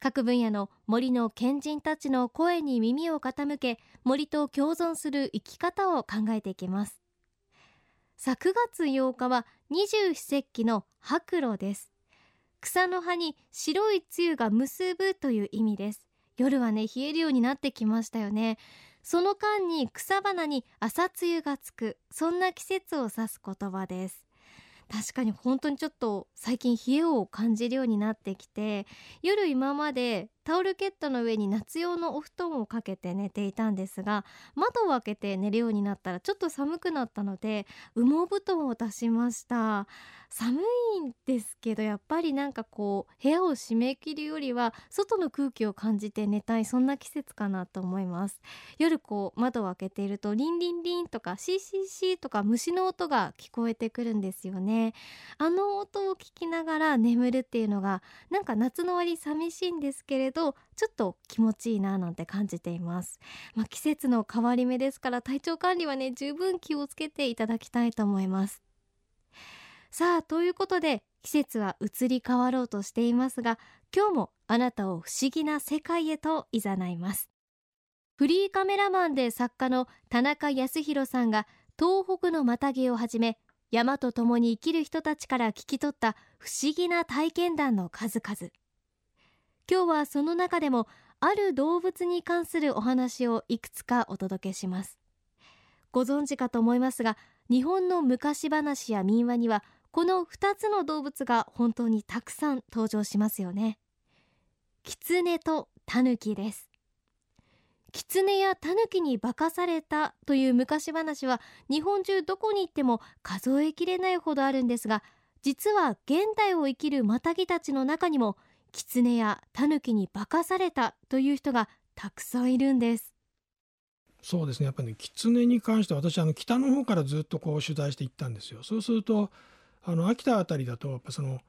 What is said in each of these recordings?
各分野の森の賢人たちの声に耳を傾け森と共存する生き方を考えていきます。さあ9月8日は二十四節気の白露です。草の葉に白い露が結ぶという意味です。夜はね冷えるようになってきましたよね。その間に草花に朝露がつく。そんな季節を指す言葉です。確かに本当にちょっと最近冷えを感じるようになってきて夜今までタオルケットの上に夏用のお布団をかけて寝ていたんですが窓を開けて寝るようになったらちょっと寒くなったので羽毛布団を出しました。寒いんですけどやっぱりなんかこう部屋を閉め切るよりは外の空気を感じて寝たいそんな季節かなと思います。夜こう窓を開けているとリンリンリンとかシーシーシーとか虫の音が聞こえてくるんですよね。あの音を聞きながら眠るっていうのがなんか夏の終わり寂しいんですけれどちょっと気持ちいいななんて感じています。まあ、季節の変わり目ですから体調管理はね十分気をつけていただきたいと思います。さあということで季節は移り変わろうとしていますが今日もあなたを不思議な世界へと誘います。フリーカメラマンで作家の田中康弘さんが東北のまたぎをはじめ山と共に生きる人たちから聞き取った不思議な体験談の数々。今日はその中でもある動物に関するお話をいくつかお届けします。ご存知かと思いますが日本の昔話や民話にはこの2つの動物が本当にたくさん登場しますよね。狐と狸です。狐や狸に化かされたという昔話は日本中どこに行っても数えきれないほどあるんですが実は現代を生きるマタギたちの中にも狐や狸に化かされたという人がたくさんいるんです。そうですね。やっぱりね狐に関しては私あの北の方からずっとこう取材していったんですよ。そうするとあの秋田あたりだとやっぱその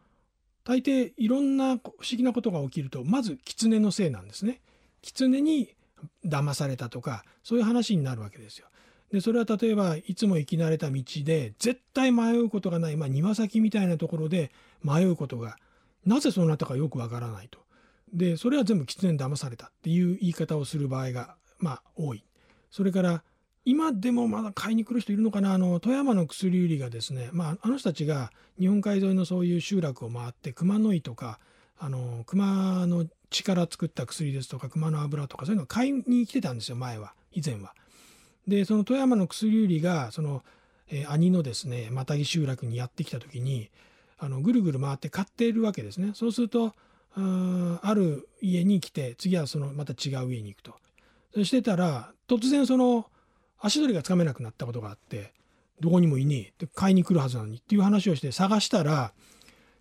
大抵いろんな不思議なことが起きるとまず狐のせいなんですね。狐に騙されたとかそういう話になるわけですよ。でそれは例えばいつも行き慣れた道で絶対迷うことがない、まあ、庭先みたいなところで迷うことがなぜそうなったかよくわからないと。でそれは全部狐に騙されたっていう言い方をする場合がまあ多い。それから今でもまだ買いに来る人いるのかな？あの富山の薬売りがですね、まあ、あの人たちが日本海沿いのそういう集落を回って熊の井とかあの熊の血から作った薬ですとか熊の油とかそういうのを買いに来てたんですよ前は。以前は。でその富山の薬売りがその、えー、兄のですねマタギ集落にやってきた時にあのぐるぐる回って買っているわけですね。そうするとあある家に来て次はそのまた違う家に行くと。そしてたら突然その足取りがつかめなくなったことがあってどこにもいねえって買いに来るはずなのにっていう話をして探したら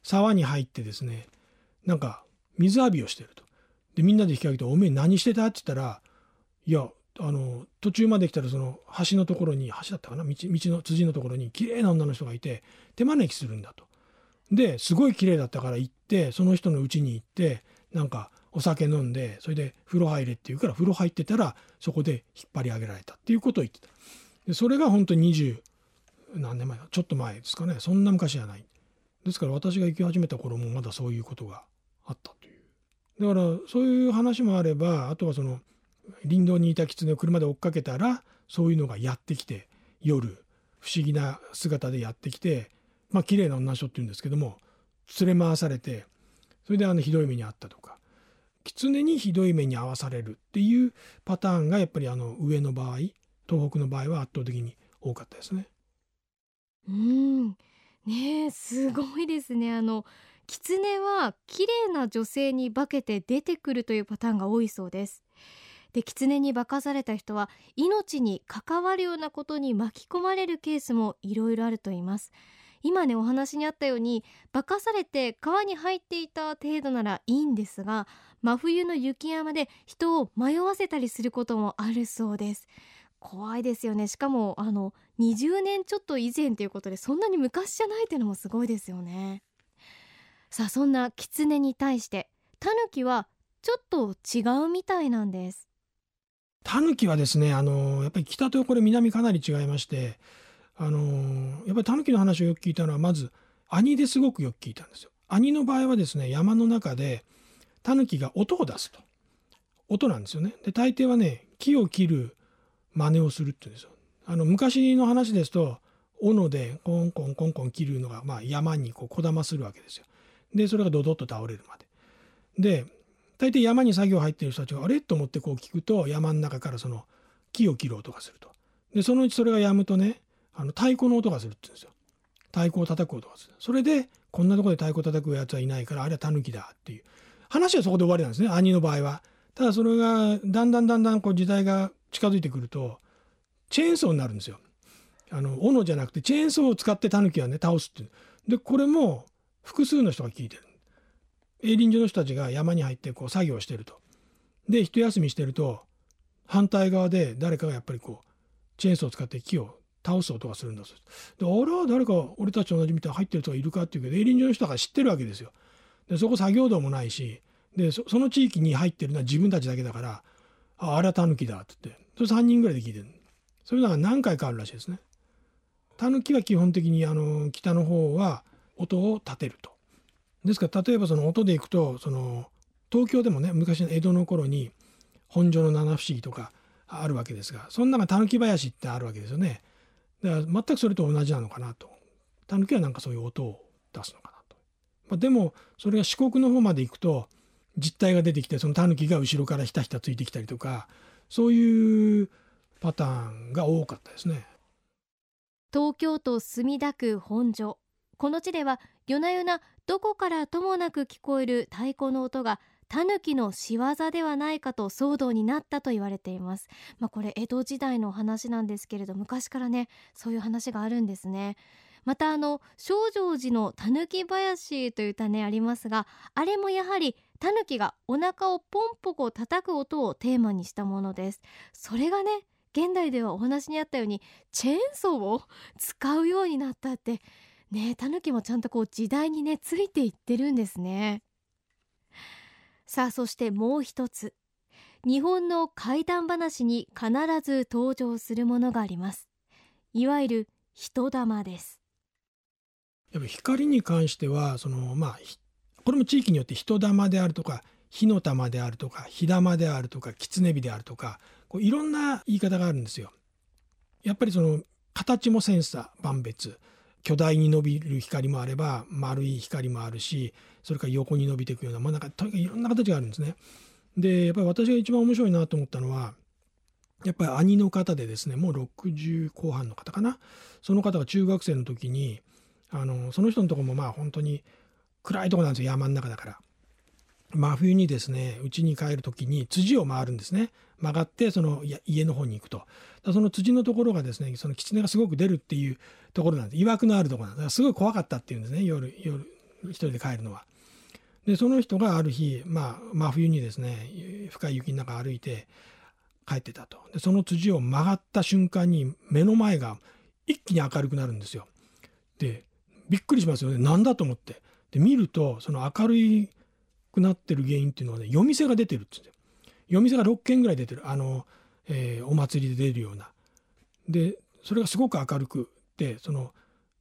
沢に入ってですねなんか水浴びをしてると。でみんなで引き上げて「おめえ何してた?」って言ったら「いやあの途中まで来たらその橋のところに橋だったかな？道道の辻のところに綺麗な女の人がいて手招きするんだと。ですごい綺麗だったから行ってその人の家に行ってなんかお酒飲んでそれで風呂入れって言うから風呂入ってたらそこで引っ張り上げられたっていうことを言ってた。でそれが本当に20何年前ちょっと前ですかね。そんな昔じゃない。ですから私が行き始めた頃もまだそういうことがあったという。だからそういう話もあればあとはその林道にいた狐を車で追っかけたらそういうのがやってきて夜不思議な姿でやってきてまあ綺麗な女の人っていうんですけども連れ回されてそれであのひどい目に遭ったとか狐にひどい目に遭わされるっていうパターンがやっぱりあの上の場合東北の場合は圧倒的に多かったですね。うん。ねすごいですね。あの狐は綺麗な女性に化けて出てくるというパターンが多いそうです。で狐に化かされた人は命に関わるようなことに巻き込まれるケースもいろいろあると言います。今ねお話にあったように化かされて川に入っていた程度ならいいんですが真冬の雪山で人を迷わせたりすることもあるそうです。怖いですよね。しかもあの20年ちょっと以前ということでそんなに昔じゃないっていうのもすごいですよね。さあそんな狐に対してタヌキはちょっと違うみたいなんです。タヌキはですねあのやっぱり北とこれ南かなり違いましてあのやっぱりタヌキの話をよく聞いたのはまず兄ですごくよく聞いたんですよ。兄の場合はですね山の中でタヌキが音を出すと。音なんですよね。で大抵はね木を切る真似をするって言うんですよ。あの昔の話ですと斧でコンコンコンコン切るのが、まあ、山にこうこだまするわけですよ。でそれがドドッと倒れるまで。で大抵山に作業入ってる人たちがあれ？と思ってこう聞くと山の中からその木を切る音がすると。でそのうちそれがやむとねあの太鼓の音がするって言うんですよ。太鼓を叩く音がする。それでこんなとこで太鼓叩くやつはいないからあれはタヌキだっていう。話はそこで終わりなんですね。兄の場合は。ただそれがだんだんだんだんこう時代が近づいてくるとチェーンソーになるんですよ。あの斧じゃなくてチェーンソーを使ってタヌキはね倒すっていう。でこれも複数の人が聞いてる。営林所の人たちが山に入ってこう作業してると。で一休みしてると反対側で誰かがやっぱりこうチェーンソーを使って木を倒す音がするんだそうであら誰か俺たち同じみたいに入ってる人がいるかっていうけど営林所の人が知ってるわけですよ。でそこ作業道もないしでその地域に入ってるのは自分たちだけだからああれはタヌキだって言ってそれ3人ぐらいで聞いてるそういうのが何回かあるらしいですね。タヌキは基本的にあの北の方は音を立てると。ですから例えばその音でいくとその東京でもね昔の江戸の頃に本所の七不思議とかあるわけですがその中狸林ってあるわけですよね。だから全くそれと同じなのかなと。狸はなんかそういう音を出すのかなと。まあ、でもそれが四国の方まで行くと実態が出てきてその狸が後ろからひたひたついてきたりとかそういうパターンが多かったですね。東京都墨田区本所この地では夜な夜などこからともなく聞こえる太鼓の音がタヌキの仕業ではないかと騒動になったと言われています。まあ、これ江戸時代の話なんですけれど昔からねそういう話があるんですね。またあの正成寺のたぬき林という歌ねありますがあれもやはりタヌキがお腹をポンポコ叩く音をテーマにしたものですそれがね現代ではお話にあったようにチェーンソーを使うようになったってねタヌキもちゃんとこう時代にねついていってるんですねさあそしてもう一つ。日本の怪談話に必ず登場するものがあります。いわゆる人玉です。やっぱ光に関してはそのまあこれも地域によって人玉であるとか火の玉であるとか火玉であるとか狐火であるとかこういろんな言い方があるんですよ。やっぱりその形も千差万別。巨大に伸びる光もあれば丸い光もあるしそれから横に伸びていくような、まあ、なんかとにかくいろんな形があるんですね。でやっぱり私が一番面白いなと思ったのはやっぱり兄の方でですねもう60後半の方かなその方が中学生の時にあのその人のとこもまあ本当に暗いとこなんですよ山の中だから。真冬にですね家に帰る時に辻を回るんですね。曲がってその家の方に行くと。その辻のところがですねその狐がすごく出るっていうところなんです。曰くのあるところなんです。すごい怖かったっていうんですね。夜夜一人で帰るのは。でその人がある日、まあ、真冬にですね深い雪の中歩いて帰ってたと。でその辻を曲がった瞬間に目の前が一気に明るくなるんですよ。でびっくりしますよね。何だと思って。で見るとその明るいくなってる原因っていうのはね夜店が出てるって言うん夜店が6軒ぐらい出てる。あの、えー、お祭りで出るような。でそれがすごく明るくてその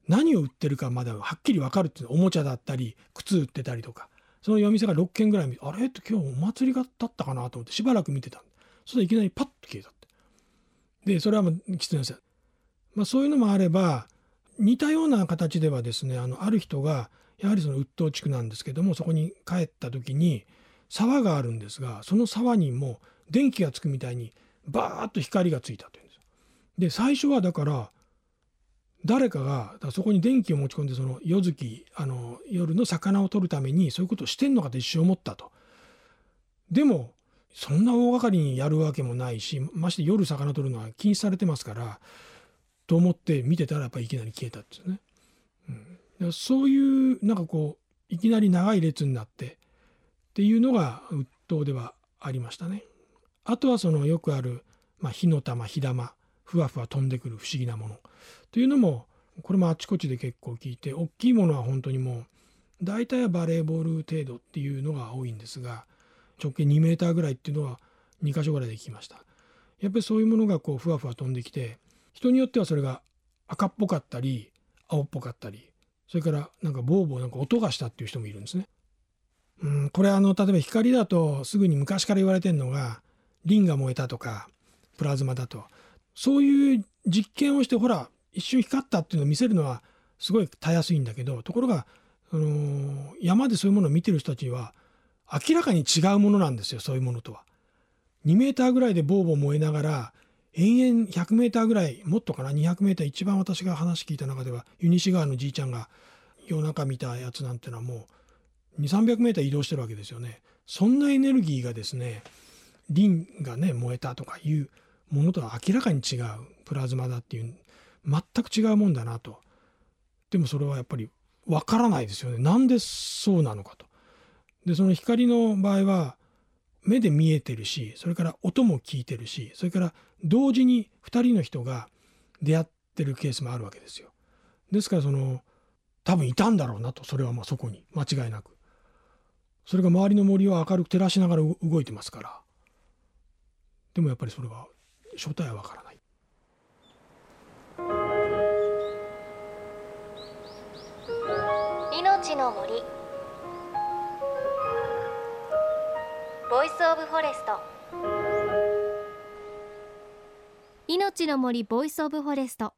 何を売ってるかまだはっきり分かるっていうおもちゃだったり靴売ってたりとか。その夜店が6軒ぐらい見てあれって今日お祭りがだったかなと思ってしばらく見てたそしたらいきなりパッと消えたって。でそれはもうきついんですよ、まあ、そういうのもあれば似たような形ではですねあのある人がやはりその鬱陶地区なんですけどもそこに帰った時に沢があるんですがその沢にも電気がつくみたいにバーッと光がついたというんです。で最初はだから誰かがそこに電気を持ち込んでその夜月あの夜の魚を取るためにそういうことをしてんのかと一瞬思ったと。でもそんな大掛かりにやるわけもないしまして夜魚取るのは禁止されてますからと思って見てたらやっぱりいきなり消えたんですよね。そういうなんかこういきなり長い列になってっていうのが鬱陶ではありましたね。あとはそのよくある、まあ、火の玉火玉ふわふわ飛んでくる不思議なものというのもこれもあちこちで結構聞いて大きいものは本当にもう大体はバレーボール程度っていうのが多いんですが直径2メーターぐらいっていうのは2箇所ぐらいで聞きました。やっぱりそういうものがこうふわふわ飛んできて人によってはそれが赤っぽかったり青っぽかったりそれからなんかボーボーなんか音がしたっていう人もいるんですね。うん、これあの例えば光だとすぐに昔から言われてるのがリンが燃えたとかプラズマだとそういう実験をしてほら一瞬光ったっていうのを見せるのはすごいたやすいんだけどところが、あの、山でそういうものを見てる人たちは明らかに違うものなんですよそういうものとは。2メーターぐらいでボーボー燃えながら延々100メーターぐらいもっとかな200メーター一番私が話聞いた中では湯西川のじいちゃんが夜中見たやつなんてのはもう2300メーター移動してるわけですよね。そんなエネルギーがですねリンがね燃えたとかいうものとは明らかに違うプラズマだっていう全く違うもんだなと。でもそれはやっぱりわからないですよね。なんでそうなのかと。でその光の場合は目で見えてるしそれから音も聞いてるしそれから同時に2人の人が出会ってるケースもあるわけですよ。ですからその多分いたんだろうなとそれはまあそこに間違いなく。それが周りの森を明るく照らしながら動いてますからでもやっぱりそれは正体はわからない。命の森 Voice of Forest。命の森 Voice of Forest。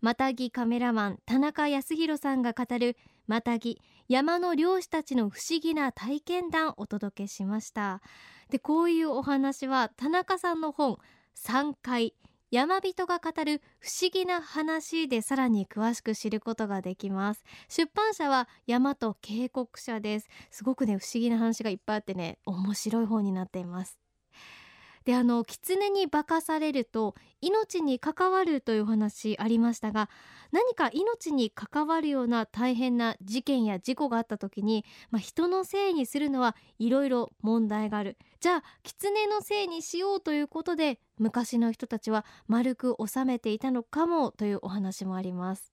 またぎカメラマン田中康弘さんが語るまたぎ山の猟師たちの不思議な体験談をお届けしました。でこういうお話は田中さんの本山怪山人が語る不思議な話でさらに詳しく知ることができます。出版社は山と溪谷社です。すごくね不思議な話がいっぱいあってね面白い本になっています。であの狐に化かされると命に関わるというお話ありましたが何か命に関わるような大変な事件や事故があった時に、まあ、人のせいにするのはいろいろ問題がある。じゃあ狐のせいにしようということで昔の人たちは丸く収めていたのかもというお話もあります。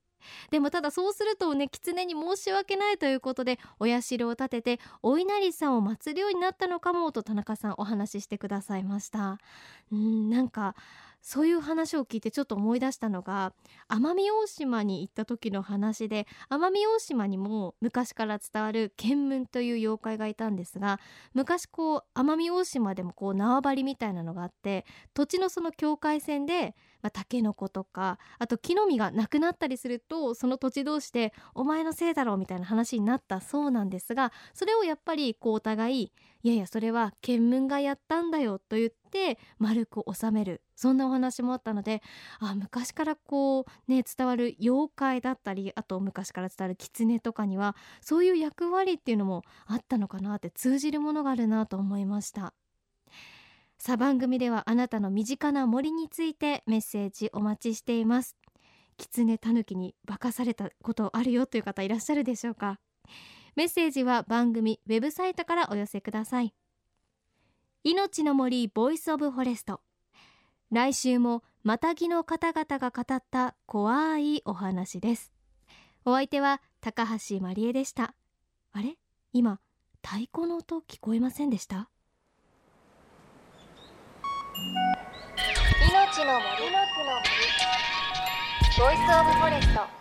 でもただそうするとね狐に申し訳ないということでお社を建ててお稲荷さんを祀るようになったのかもと田中さんお話ししてくださいました。うんなんかそういう話を聞いてちょっと思い出したのが奄美大島に行った時の話で奄美大島にも昔から伝わる剣文という妖怪がいたんですが昔こう奄美大島でもこう縄張りみたいなのがあって土地のその境界線でまあ、タケノコとかあと木の実がなくなったりするとその土地同士で「お前のせいだろう」みたいな話になったそうなんですがそれをやっぱりこうお互い「いやいやそれは県民がやったんだよ」と言って丸く収めるそんなお話もあったのであ昔からこうね伝わる妖怪だったりあと昔から伝わる狐とかにはそういう役割っていうのもあったのかなって通じるものがあるなと思いました。さあ番組ではあなたの身近な森についてメッセージお待ちしています。狐タヌキに化かされたことあるよという方いらっしゃるでしょうか。メッセージは番組ウェブサイトからお寄せください。命の森 Voice of Forest。来週もまたぎの方々が語った怖いお話です。お相手は高橋まりえでした。あれ？今太鼓の音聞こえませんでした？命の森の森。 Voice of Forest。